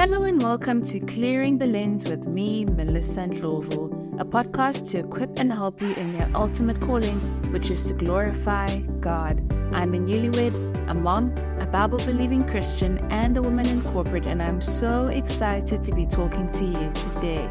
Hello and welcome to Clearing the Lens with me, Melissa Ndlovu, a podcast to equip and help you in your ultimate calling, which is to glorify God. I'm a newlywed, a mom, a Bible believing Christian, and a woman in corporate, and I'm so excited to be talking to you today.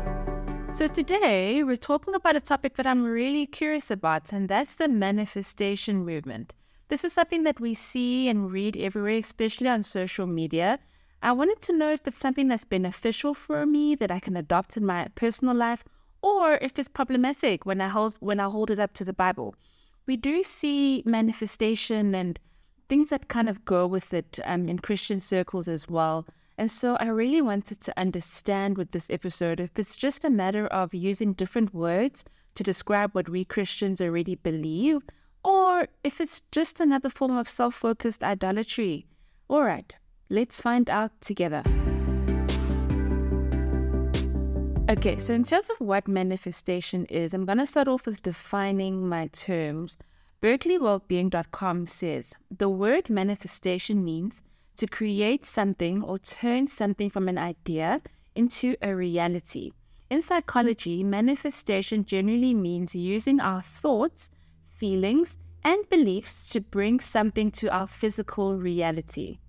So, today we're talking about a topic that I'm really curious about, and that's the manifestation movement. This is something that we see and read everywhere, especially on social media. I wanted to know if it's something that's beneficial for me that I can adopt in my personal life, or if it's problematic when I hold when I hold it up to the Bible. We do see manifestation and things that kind of go with it um, in Christian circles as well. And so I really wanted to understand with this episode if it's just a matter of using different words to describe what we Christians already believe, or if it's just another form of self focused idolatry. All right, Let's find out together. Okay, so in terms of what manifestation is, I'm going to start off with defining my terms. BerkeleyWellbeing.com says the word manifestation means to create something or turn something from an idea into a reality. In psychology, manifestation generally means using our thoughts, feelings, and beliefs to bring something to our physical reality.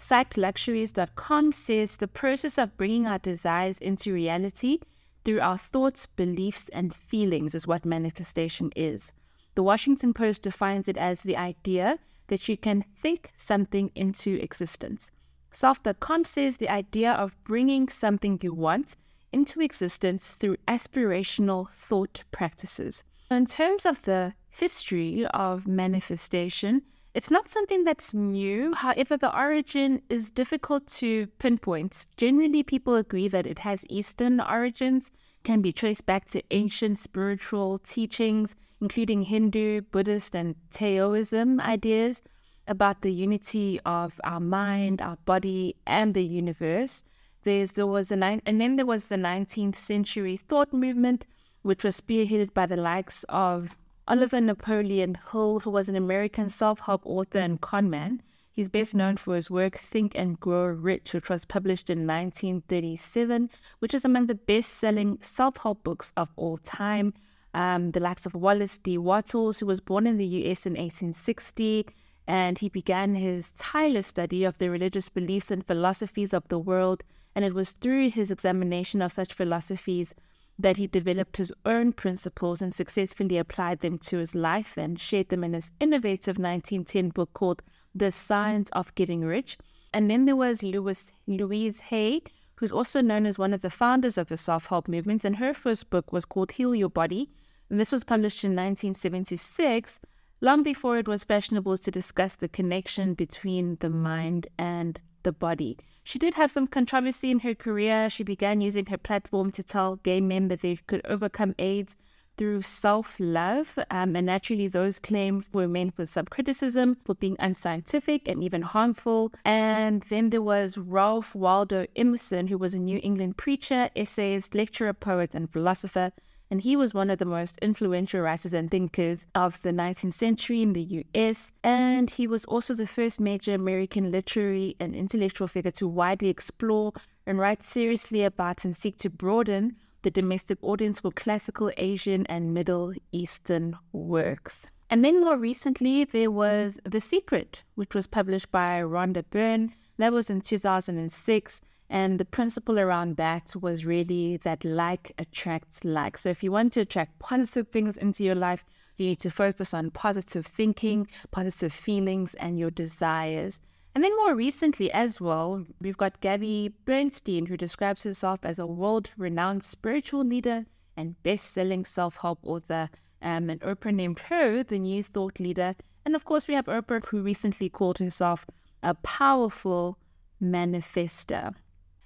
PsychLuxuries.com says the process of bringing our desires into reality through our thoughts, beliefs, and feelings is what manifestation is. The Washington Post defines it as the idea that you can think something into existence. Self.com says the idea of bringing something you want into existence through aspirational thought practices. In terms of the history of manifestation, it's not something that's new. However, the origin is difficult to pinpoint. Generally, people agree that it has Eastern origins, can be traced back to ancient spiritual teachings, including Hindu, Buddhist, and Taoism ideas about the unity of our mind, our body, and the universe. There's there was a and then there was the 19th century thought movement, which was spearheaded by the likes of Oliver Napoleon Hill, who was an American self help author and conman. He's best known for his work Think and Grow Rich, which was published in 1937, which is among the best selling self help books of all time. Um, the likes of Wallace D. Wattles, who was born in the US in 1860, and he began his tireless study of the religious beliefs and philosophies of the world. And it was through his examination of such philosophies that he developed his own principles and successfully applied them to his life and shared them in his innovative 1910 book called The Science of Getting Rich. And then there was Louise, Louise Hay, who's also known as one of the founders of the self help movement. And her first book was called Heal Your Body. And this was published in 1976, long before it was fashionable to discuss the connection between the mind and the body. She did have some controversy in her career. She began using her platform to tell gay men that they could overcome AIDS through self love. Um, and naturally, those claims were met with some criticism for being unscientific and even harmful. And then there was Ralph Waldo Emerson, who was a New England preacher, essayist, lecturer, poet, and philosopher and he was one of the most influential writers and thinkers of the 19th century in the US. And he was also the first major American literary and intellectual figure to widely explore and write seriously about and seek to broaden the domestic audience for classical Asian and Middle Eastern works. And then more recently, there was The Secret, which was published by Rhonda Byrne. That was in 2006. And the principle around that was really that like attracts like. So if you want to attract positive things into your life, you need to focus on positive thinking, positive feelings, and your desires. And then more recently as well, we've got Gabby Bernstein, who describes herself as a world renowned spiritual leader and best selling self help author. Um, and Oprah named her the new thought leader. And of course, we have Oprah, who recently called herself a powerful manifester.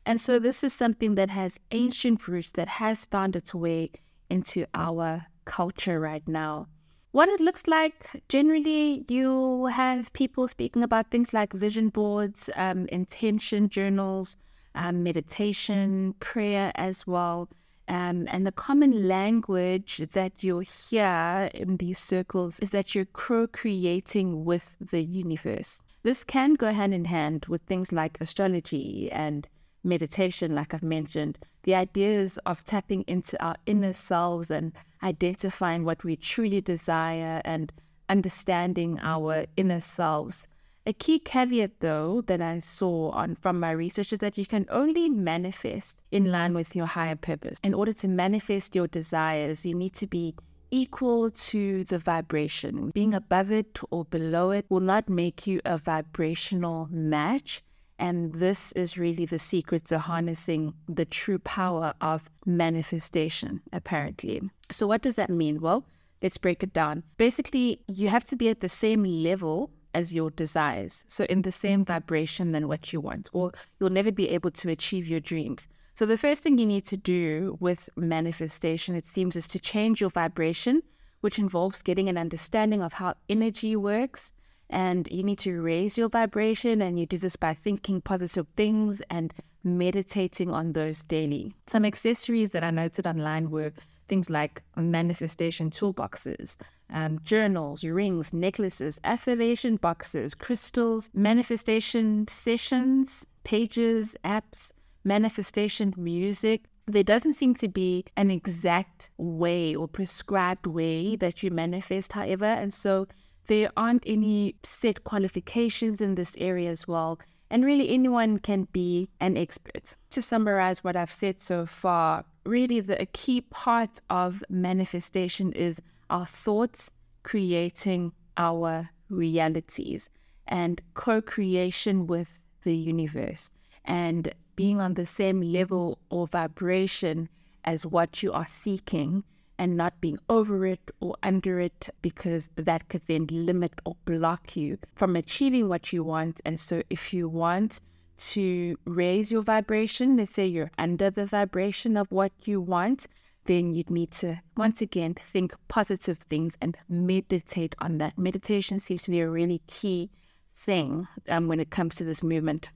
And so this is something that has ancient roots that has found its way into our culture right now. What it looks like generally, you have people speaking about things like vision boards, um, intention journals, um, meditation, prayer as well. Um, and the common language that you'll hear in these circles is that you're co creating with the universe. This can go hand in hand with things like astrology and meditation, like I've mentioned, the ideas of tapping into our inner selves and identifying what we truly desire and understanding our inner selves. A key caveat, though, that I saw on from my research is that you can only manifest in line with your higher purpose. In order to manifest your desires, you need to be equal to the vibration. Being above it or below it will not make you a vibrational match. And this is really the secret to harnessing the true power of manifestation, apparently. So, what does that mean? Well, let's break it down. Basically, you have to be at the same level as your desires. So, in the same mm-hmm. vibration than what you want, or you'll never be able to achieve your dreams. So, the first thing you need to do with manifestation, it seems, is to change your vibration, which involves getting an understanding of how energy works. And you need to raise your vibration, and you do this by thinking positive things and meditating on those daily. Some accessories that I noted online were things like manifestation toolboxes, um, journals, rings, necklaces, affirmation boxes, crystals, manifestation sessions, pages, apps, manifestation music. There doesn't seem to be an exact way or prescribed way that you manifest, however. And so there aren't any set qualifications in this area as well. And really, anyone can be an expert. To summarize what I've said so far, really the a key part of manifestation is our thoughts creating our realities and co creation with the universe and being on the same level or vibration as what you are seeking and not being over it or under it because that could then limit or block you from achieving what you want. And so, if you want to raise your vibration, let's say you're under the vibration of what you want, then you'd need to once again think positive things and meditate on that. Meditation seems to be a really key thing um, when it comes to this movement.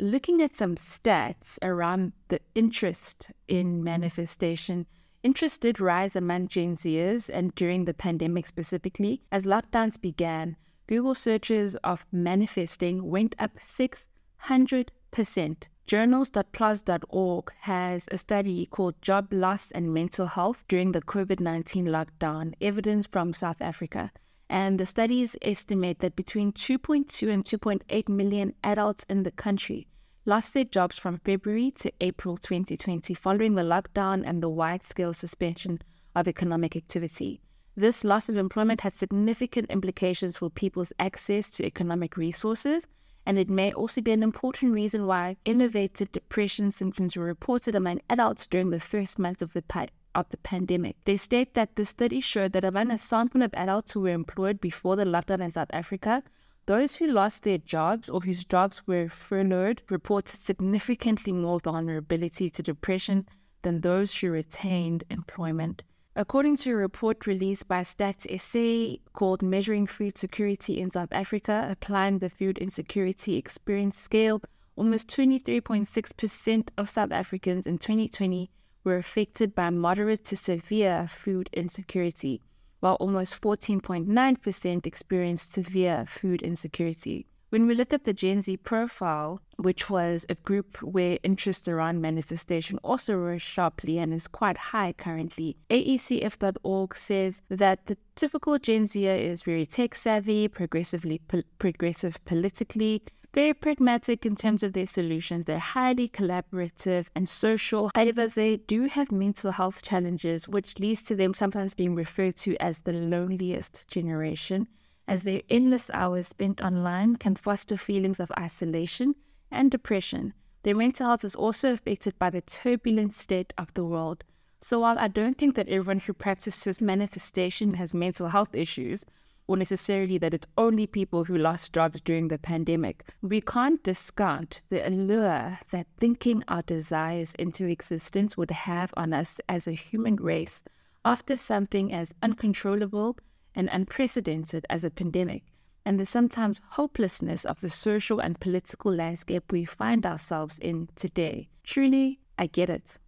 Looking at some stats around the interest in manifestation, interest did rise among Gen Zers and during the pandemic specifically. As lockdowns began, Google searches of manifesting went up 600%. Journals.plos.org has a study called Job Loss and Mental Health during the COVID 19 lockdown, evidence from South Africa. And the studies estimate that between 2.2 and 2.8 million adults in the country lost their jobs from February to April 2020 following the lockdown and the wide scale suspension of economic activity. This loss of employment has significant implications for people's access to economic resources and it may also be an important reason why elevated depression symptoms were reported among adults during the first months of the pa- of the pandemic. They state that the study showed that among a sample of adults who were employed before the lockdown in South Africa, those who lost their jobs or whose jobs were furloughed reported significantly more vulnerability to depression than those who retained employment. According to a report released by Stats SA called Measuring Food Security in South Africa, applying the food insecurity experience scale, almost 23.6% of South Africans in 2020 were affected by moderate to severe food insecurity, while almost 14.9% experienced severe food insecurity. When we look at the Gen Z profile, which was a group where interest around manifestation also rose sharply and is quite high currently, AECF.org says that the typical Gen Zer is very tech savvy, progressively po- progressive politically, very pragmatic in terms of their solutions. They're highly collaborative and social. However, they do have mental health challenges, which leads to them sometimes being referred to as the loneliest generation as their endless hours spent online can foster feelings of isolation and depression. Their mental health is also affected by the turbulent state of the world. So, while I don't think that everyone who practices manifestation has mental health issues, or necessarily that it's only people who lost jobs during the pandemic, we can't discount the allure that thinking our desires into existence would have on us as a human race after something as uncontrollable and unprecedented as a pandemic, and the sometimes hopelessness of the social and political landscape we find ourselves in today. Truly, I get it.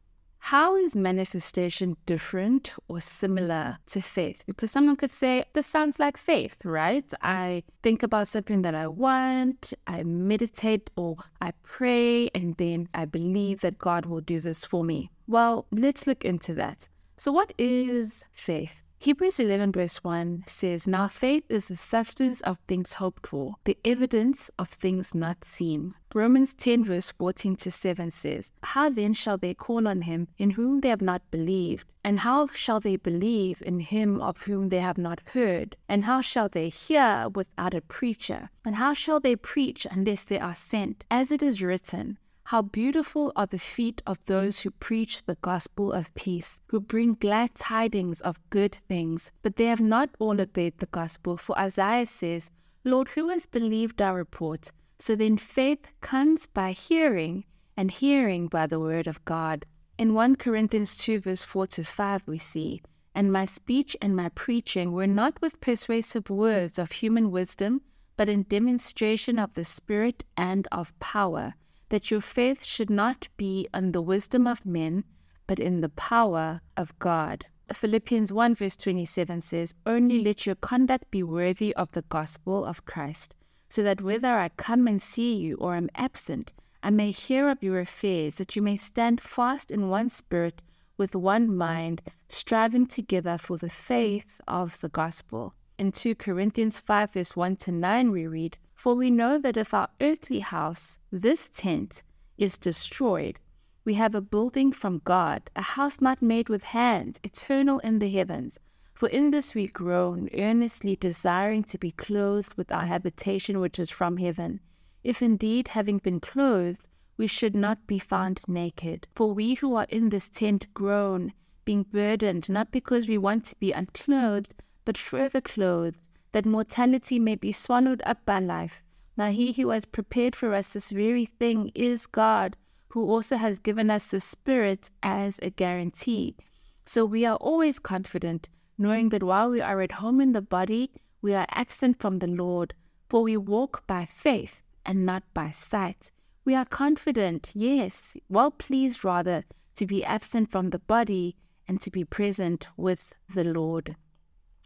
How is manifestation different or similar to faith? Because someone could say, This sounds like faith, right? I think about something that I want, I meditate or I pray, and then I believe that God will do this for me. Well, let's look into that. So, what is faith? Hebrews 11, verse 1 says, Now faith is the substance of things hoped for, the evidence of things not seen. Romans 10, verse 14 to 7 says, How then shall they call on him in whom they have not believed? And how shall they believe in him of whom they have not heard? And how shall they hear without a preacher? And how shall they preach unless they are sent? As it is written, how beautiful are the feet of those who preach the gospel of peace, who bring glad tidings of good things. But they have not all obeyed the gospel, for Isaiah says, Lord, who has believed our report? So then faith comes by hearing, and hearing by the word of God. In 1 Corinthians 2, verse 4 to 5, we see, And my speech and my preaching were not with persuasive words of human wisdom, but in demonstration of the Spirit and of power that your faith should not be in the wisdom of men, but in the power of God. Philippians 1 verse 27 says, Only let your conduct be worthy of the gospel of Christ, so that whether I come and see you or am absent, I may hear of your affairs, that you may stand fast in one spirit, with one mind, striving together for the faith of the gospel. In 2 Corinthians 5 verse 1 to 9 we read, for we know that if our earthly house, this tent, is destroyed, we have a building from God, a house not made with hands, eternal in the heavens. For in this we groan, earnestly desiring to be clothed with our habitation which is from heaven. If indeed, having been clothed, we should not be found naked. For we who are in this tent groan, being burdened, not because we want to be unclothed, but further clothed that mortality may be swallowed up by life. Now, he who has prepared for us this very thing is God, who also has given us the Spirit as a guarantee. So we are always confident, knowing that while we are at home in the body, we are absent from the Lord, for we walk by faith and not by sight. We are confident, yes, well pleased rather, to be absent from the body and to be present with the Lord.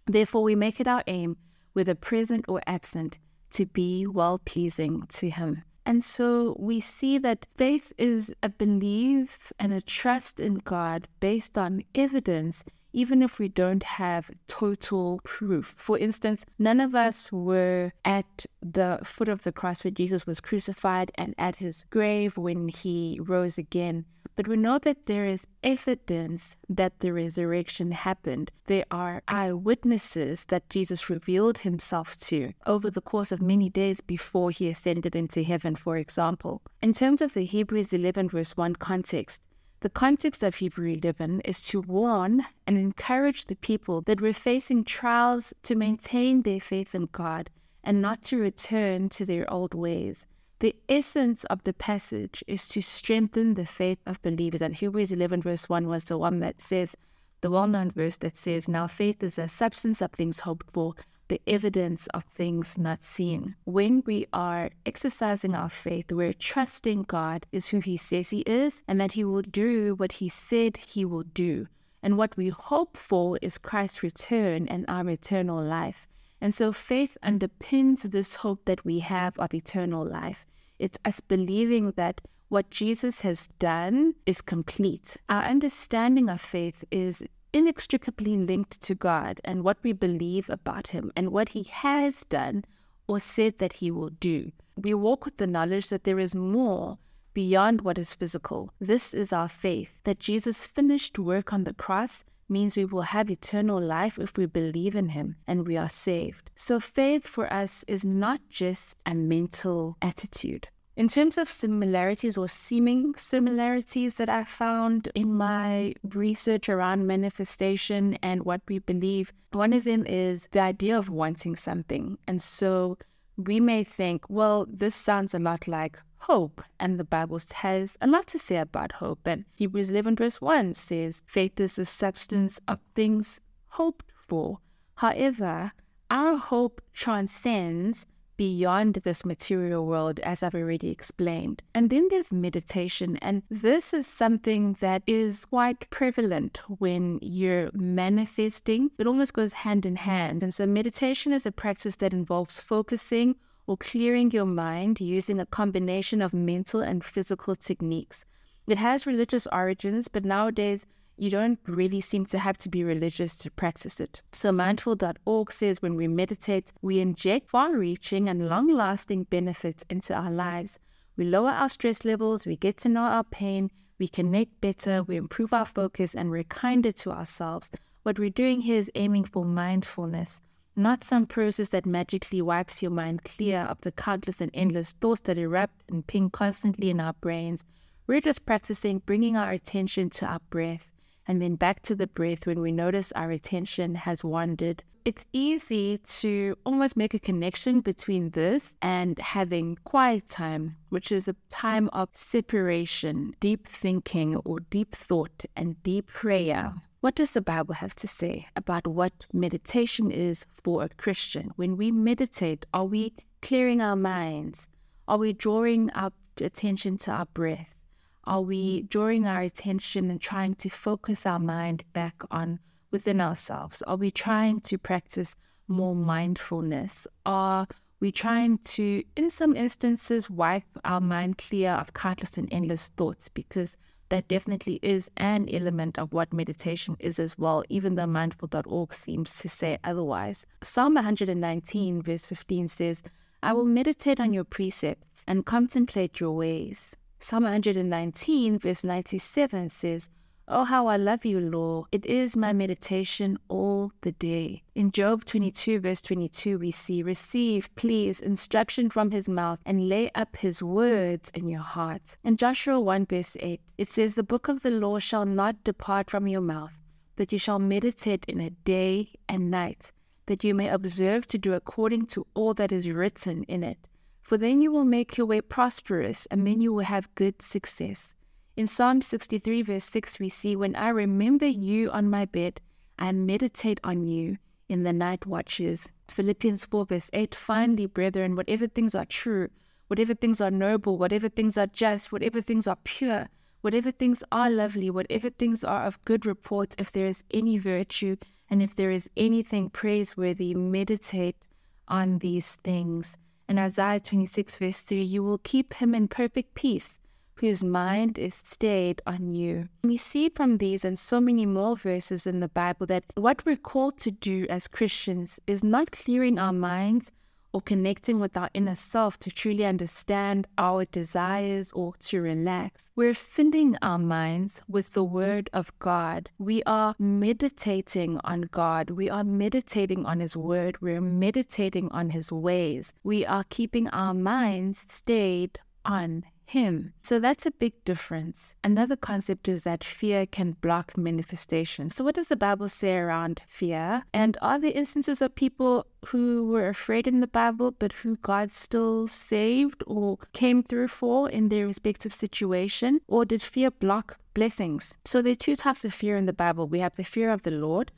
Therefore, we make it our aim whether present or absent, to be well pleasing to Him. And so we see that faith is a belief and a trust in God based on evidence, even if we don't have total proof. For instance, none of us were at the foot of the cross where Jesus was crucified and at his grave when he rose again. But we know that there is evidence that the resurrection happened. There are eyewitnesses that Jesus revealed himself to over the course of many days before he ascended into heaven, for example. In terms of the Hebrews 11, verse 1 context, the context of Hebrew 11 is to warn and encourage the people that were facing trials to maintain their faith in God and not to return to their old ways. The essence of the passage is to strengthen the faith of believers. And Hebrews 11, verse 1 was the one that says, the well known verse that says, Now faith is a substance of things hoped for, the evidence of things not seen. When we are exercising our faith, we're trusting God is who He says He is and that He will do what He said He will do. And what we hope for is Christ's return and our eternal life. And so faith underpins this hope that we have of eternal life. It's us believing that what Jesus has done is complete. Our understanding of faith is inextricably linked to God and what we believe about Him and what He has done or said that He will do. We walk with the knowledge that there is more beyond what is physical. This is our faith that Jesus' finished work on the cross means we will have eternal life if we believe in Him and we are saved. So, faith for us is not just a mental attitude. In terms of similarities or seeming similarities that I found in my research around manifestation and what we believe, one of them is the idea of wanting something. And so we may think, well, this sounds a lot like hope. And the Bible has a lot to say about hope. And Hebrews 11, verse 1 says, faith is the substance of things hoped for. However, our hope transcends beyond this material world, as I've already explained. And then there's meditation. And this is something that is quite prevalent when you're manifesting. It almost goes hand in hand. And so meditation is a practice that involves focusing or clearing your mind using a combination of mental and physical techniques. It has religious origins, but nowadays you don't really seem to have to be religious to practice it. So, mindful.org says when we meditate, we inject far reaching and long lasting benefits into our lives. We lower our stress levels, we get to know our pain, we connect better, we improve our focus, and we're kinder to ourselves. What we're doing here is aiming for mindfulness, not some process that magically wipes your mind clear of the countless and endless thoughts that erupt and ping constantly in our brains. We're just practicing bringing our attention to our breath and then back to the breath when we notice our attention has wandered. It's easy to almost make a connection between this and having quiet time, which is a time of separation, deep thinking, or deep thought and deep prayer. What does the Bible have to say about what meditation is for a Christian? When we meditate, are we clearing our minds? Are we drawing our attention to our breath? Are we drawing our attention and trying to focus our mind back on within ourselves? Are we trying to practice more mindfulness? Are we trying to, in some instances, wipe our mind clear of countless and endless thoughts? Because that definitely is an element of what meditation is as well, even though mindful.org seems to say otherwise. Psalm 119, verse 15 says, I will meditate on your precepts and contemplate your ways. Psalm 119, verse 97 says, Oh, how I love you, Lord. It is my meditation all the day. In Job 22, verse 22, we see, Receive, please, instruction from his mouth and lay up his words in your heart. In Joshua 1, verse 8, it says, The book of the law shall not depart from your mouth, that you shall meditate in it day and night, that you may observe to do according to all that is written in it for then you will make your way prosperous, and then you will have good success. In Psalm 63, verse 6, we see, When I remember you on my bed, I meditate on you in the night watches. Philippians 4, verse 8, Finally, brethren, whatever things are true, whatever things are noble, whatever things are just, whatever things are pure, whatever things are lovely, whatever things are of good report, if there is any virtue, and if there is anything praiseworthy, meditate on these things. In Isaiah 26, verse 3, you will keep him in perfect peace, whose mind is stayed on you. We see from these and so many more verses in the Bible that what we're called to do as Christians is not clearing our minds or connecting with our inner self to truly understand our desires or to relax. We're filling our minds with the Word of God. We are meditating on God. We are meditating on His Word. We're meditating on His ways. We are keeping our minds stayed on him. So that's a big difference. Another concept is that fear can block manifestation. So, what does the Bible say around fear? And are there instances of people who were afraid in the Bible, but who God still saved or came through for in their respective situation? Or did fear block blessings? So, there are two types of fear in the Bible we have the fear of the Lord.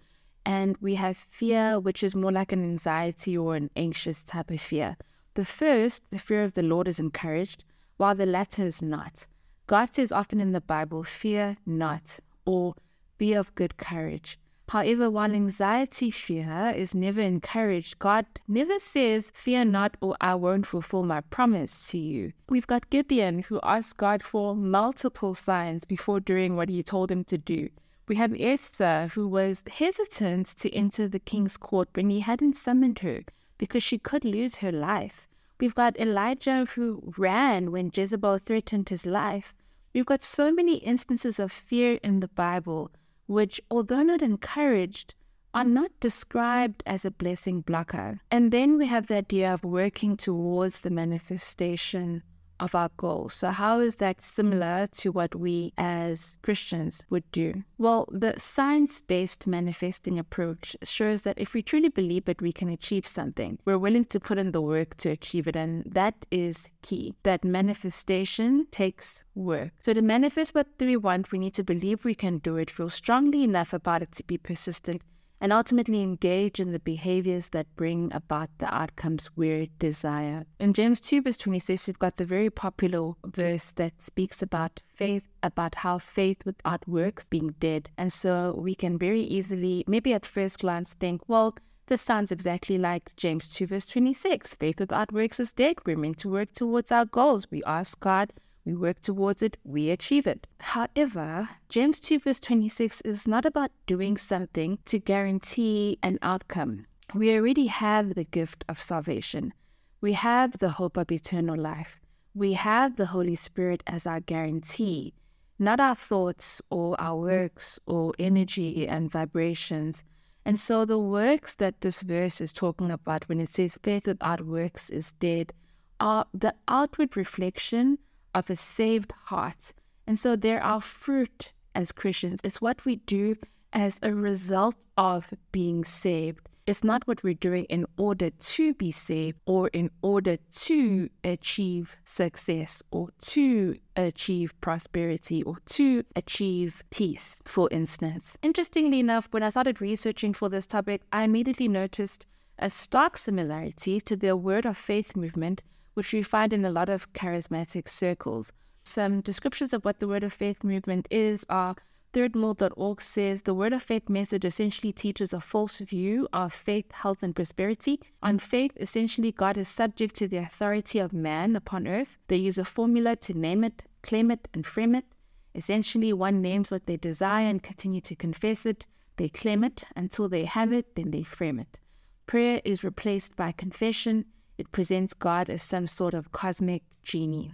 And we have fear, which is more like an anxiety or an anxious type of fear. The first, the fear of the Lord, is encouraged while the latter is not. God says often in the Bible, fear not, or be of good courage. However, while anxiety fear is never encouraged, God never says, Fear not, or I won't fulfill my promise to you. We've got Gideon who asked God for multiple signs before doing what he told him to do. We have Esther who was hesitant to enter the king's court when he hadn't summoned her because she could lose her life. We've got Elijah who ran when Jezebel threatened his life. We've got so many instances of fear in the Bible, which, although not encouraged, are not described as a blessing blocker. And then we have the idea of working towards the manifestation of our goals. So, how is that similar to what we as Christians would do? Well, the science based manifesting approach shows that if we truly believe that we can achieve something, we're willing to put in the work to achieve it. And that is key. That manifestation takes work. So, to manifest what we want, we need to believe we can do it, feel strongly enough about it to be persistent and ultimately engage in the behaviors that bring about the outcomes we desire. In James 2, verse 26, we've got the very popular verse that speaks about faith, about how faith without works being dead. And so we can very easily, maybe at first glance, think, well, this sounds exactly like James 2, verse 26. Faith without works is dead. We're meant to work towards our goals. We ask God we work towards it, we achieve it. However, James 2 verse 26 is not about doing something to guarantee an outcome. We already have the gift of salvation. We have the hope of eternal life. We have the Holy Spirit as our guarantee, not our thoughts or our works or energy and vibrations. And so the works that this verse is talking about when it says faith without works is dead are the outward reflection of a saved heart. And so there are fruit as Christians. It's what we do as a result of being saved. It's not what we're doing in order to be saved or in order to achieve success or to achieve prosperity or to achieve peace, for instance. Interestingly enough, when I started researching for this topic, I immediately noticed a stark similarity to the Word of Faith movement which we find in a lot of charismatic circles. Some descriptions of what the Word of Faith movement is are thirdmill.org says the Word of Faith message essentially teaches a false view of faith, health, and prosperity. On faith, essentially, God is subject to the authority of man upon earth. They use a formula to name it, claim it, and frame it. Essentially, one names what they desire and continue to confess it. They claim it until they have it, then they frame it. Prayer is replaced by confession it presents God as some sort of cosmic genie.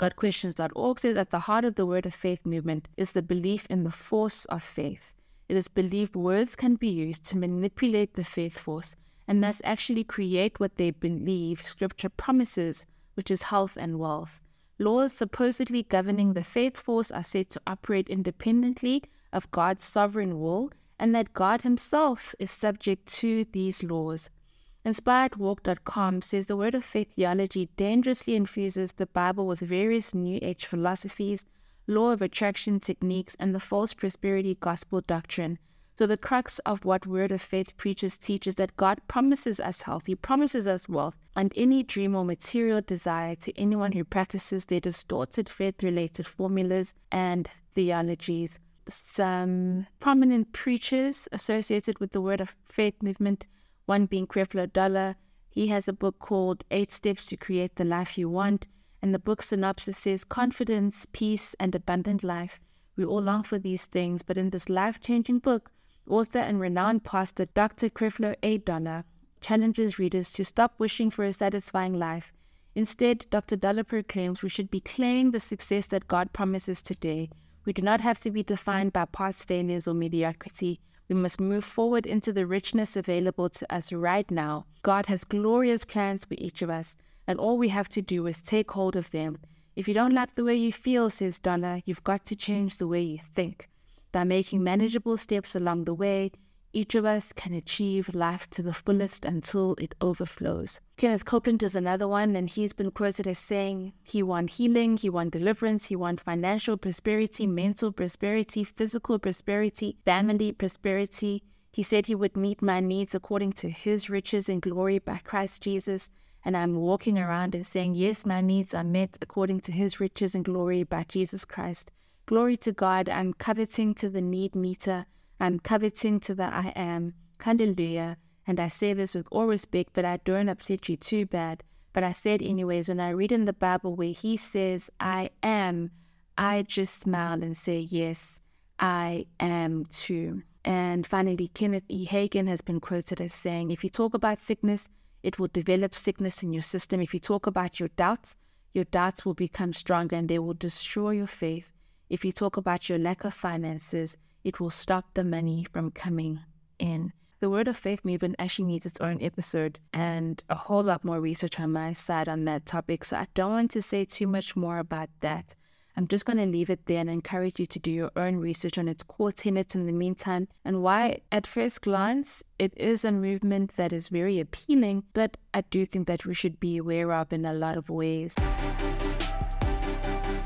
GodQuestions.org says at the heart of the Word of Faith movement is the belief in the force of faith. It is believed words can be used to manipulate the faith force and thus actually create what they believe Scripture promises, which is health and wealth. Laws supposedly governing the faith force are said to operate independently of God's sovereign will, and that God Himself is subject to these laws. InspiredWalk.com says the Word of Faith theology dangerously infuses the Bible with various New Age philosophies, law of attraction techniques, and the false prosperity gospel doctrine. So, the crux of what Word of Faith preaches teaches that God promises us health, He promises us wealth, and any dream or material desire to anyone who practices their distorted faith related formulas and theologies. Some prominent preachers associated with the Word of Faith movement one being Creflo Dollar. He has a book called Eight Steps to Create the Life You Want. And the book synopsis says confidence, peace, and abundant life. We all long for these things, but in this life changing book, author and renowned pastor Dr. Creflo A. Dollar challenges readers to stop wishing for a satisfying life. Instead, Dr. Dollar proclaims we should be claiming the success that God promises today. We do not have to be defined by past failures or mediocrity. We must move forward into the richness available to us right now. God has glorious plans for each of us, and all we have to do is take hold of them. If you don't like the way you feel, says Dollar, you've got to change the way you think. By making manageable steps along the way, each of us can achieve life to the fullest until it overflows. Kenneth Copeland is another one, and he's been quoted as saying he won healing, he won deliverance, he won financial prosperity, mental prosperity, physical prosperity, family prosperity. He said he would meet my needs according to his riches and glory by Christ Jesus. And I'm walking around and saying, Yes, my needs are met according to his riches and glory by Jesus Christ. Glory to God. I'm coveting to the need meter I'm coveting to that I am. Hallelujah. And I say this with all respect, but I don't upset you too bad. But I said, anyways, when I read in the Bible where he says, I am, I just smile and say, Yes, I am too. And finally, Kenneth E. Hagin has been quoted as saying, If you talk about sickness, it will develop sickness in your system. If you talk about your doubts, your doubts will become stronger and they will destroy your faith. If you talk about your lack of finances, it will stop the money from coming in. The Word of Faith movement actually needs its own episode and a whole lot more research on my side on that topic. So I don't want to say too much more about that. I'm just going to leave it there and encourage you to do your own research on its core tenets in the meantime and why, at first glance, it is a movement that is very appealing, but I do think that we should be aware of in a lot of ways.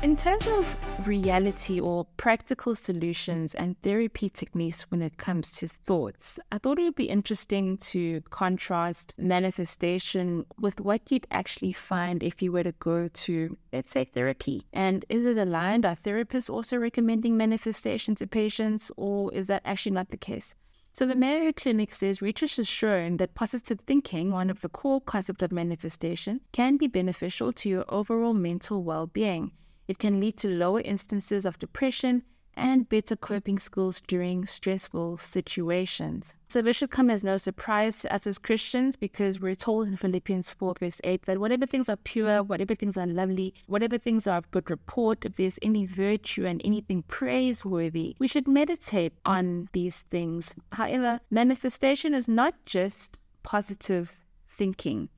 In terms of reality or practical solutions and therapy techniques when it comes to thoughts, I thought it would be interesting to contrast manifestation with what you'd actually find if you were to go to, let's say, therapy. And is it aligned? Are therapists also recommending manifestation to patients, or is that actually not the case? So the Mayo Clinic says research has shown that positive thinking, one of the core concepts of manifestation, can be beneficial to your overall mental well-being. It can lead to lower instances of depression and better coping skills during stressful situations. So this should come as no surprise to us as Christians because we're told in Philippians 4 verse 8 that whatever things are pure, whatever things are lovely, whatever things are of good report, if there's any virtue and anything praiseworthy, we should meditate on these things. However, manifestation is not just positive thinking.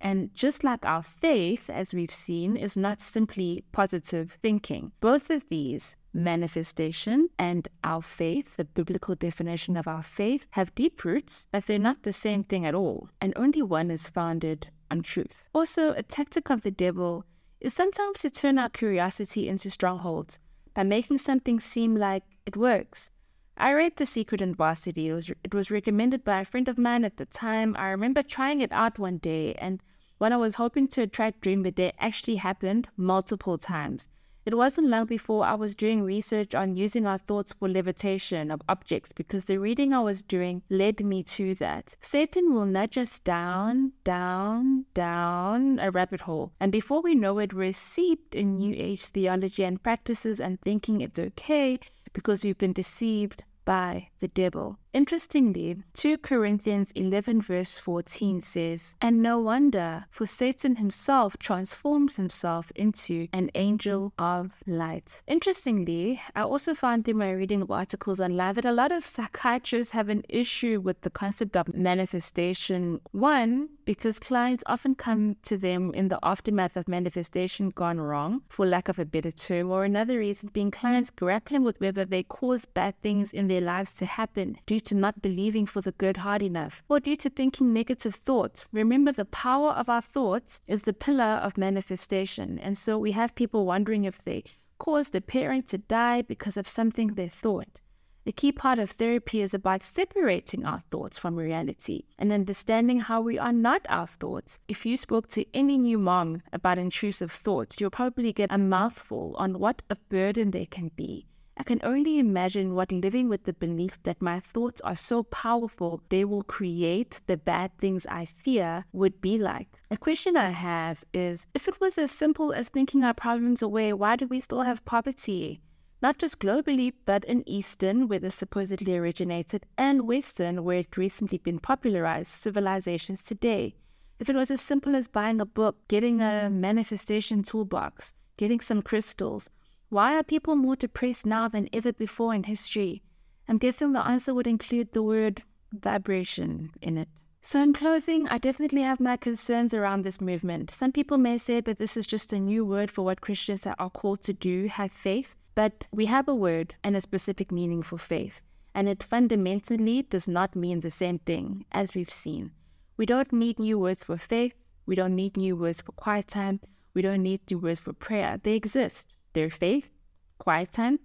And just like our faith, as we've seen, is not simply positive thinking. Both of these, manifestation and our faith, the biblical definition of our faith, have deep roots, but they're not the same thing at all. And only one is founded on truth. Also, a tactic of the devil is sometimes to turn our curiosity into strongholds by making something seem like it works. I read The Secret in Varsity. It was, it was recommended by a friend of mine at the time. I remember trying it out one day, and what I was hoping to attract during the day actually happened multiple times. It wasn't long before I was doing research on using our thoughts for levitation of objects because the reading I was doing led me to that. Satan will nudge us down, down, down a rabbit hole. And before we know it, we're seeped in New Age theology and practices and thinking it's okay because you've been deceived by the devil. Interestingly, 2 Corinthians 11, verse 14 says, And no wonder, for Satan himself transforms himself into an angel of light. Interestingly, I also found in my reading of articles online that a lot of psychiatrists have an issue with the concept of manifestation. One, because clients often come to them in the aftermath of manifestation gone wrong, for lack of a better term, or another reason being clients grappling with whether they cause bad things in their lives to happen due to not believing for the good hard enough, or due to thinking negative thoughts. Remember, the power of our thoughts is the pillar of manifestation. And so we have people wondering if they caused a parent to die because of something they thought. The key part of therapy is about separating our thoughts from reality and understanding how we are not our thoughts. If you spoke to any new mom about intrusive thoughts, you'll probably get a mouthful on what a burden they can be I can only imagine what living with the belief that my thoughts are so powerful they will create the bad things I fear would be like. A question I have is if it was as simple as thinking our problems away, why do we still have poverty? Not just globally, but in Eastern, where this supposedly originated, and Western, where it recently been popularized, civilizations today. If it was as simple as buying a book, getting a manifestation toolbox, getting some crystals, why are people more depressed now than ever before in history? I'm guessing the answer would include the word vibration in it. So, in closing, I definitely have my concerns around this movement. Some people may say that this is just a new word for what Christians are called to do, have faith, but we have a word and a specific meaning for faith, and it fundamentally does not mean the same thing, as we've seen. We don't need new words for faith, we don't need new words for quiet time, we don't need new words for prayer. They exist their faith, quiet time,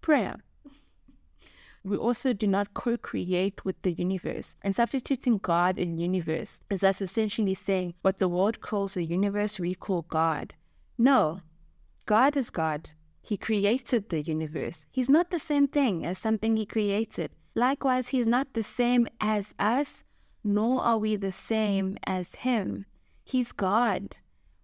prayer. We also do not co create with the universe. And substituting God in universe is thus essentially saying what the world calls the universe, we call God. No, God is God. He created the universe. He's not the same thing as something He created. Likewise, He's not the same as us, nor are we the same as Him. He's God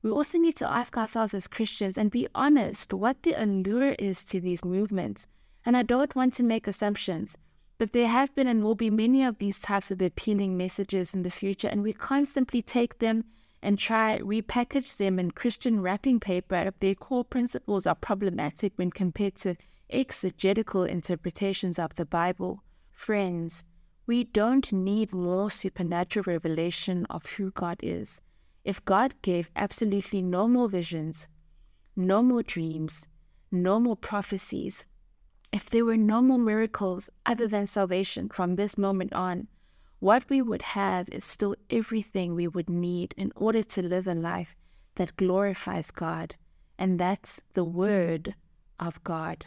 we also need to ask ourselves as Christians and be honest what the allure is to these movements. And I don't want to make assumptions, but there have been and will be many of these types of appealing messages in the future, and we constantly take them and try repackage them in Christian wrapping paper if their core principles are problematic when compared to exegetical interpretations of the Bible. Friends, we don't need more supernatural revelation of who God is. If God gave absolutely no more visions, no more dreams, no more prophecies, if there were no more miracles other than salvation from this moment on, what we would have is still everything we would need in order to live a life that glorifies God and that's the Word of God.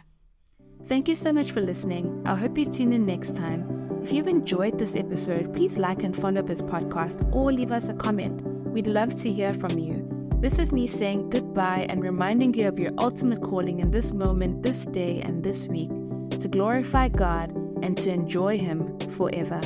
Thank you so much for listening. I hope you tune in next time. If you've enjoyed this episode, please like and follow this podcast or leave us a comment. We'd love to hear from you. This is me saying goodbye and reminding you of your ultimate calling in this moment, this day, and this week to glorify God and to enjoy Him forever.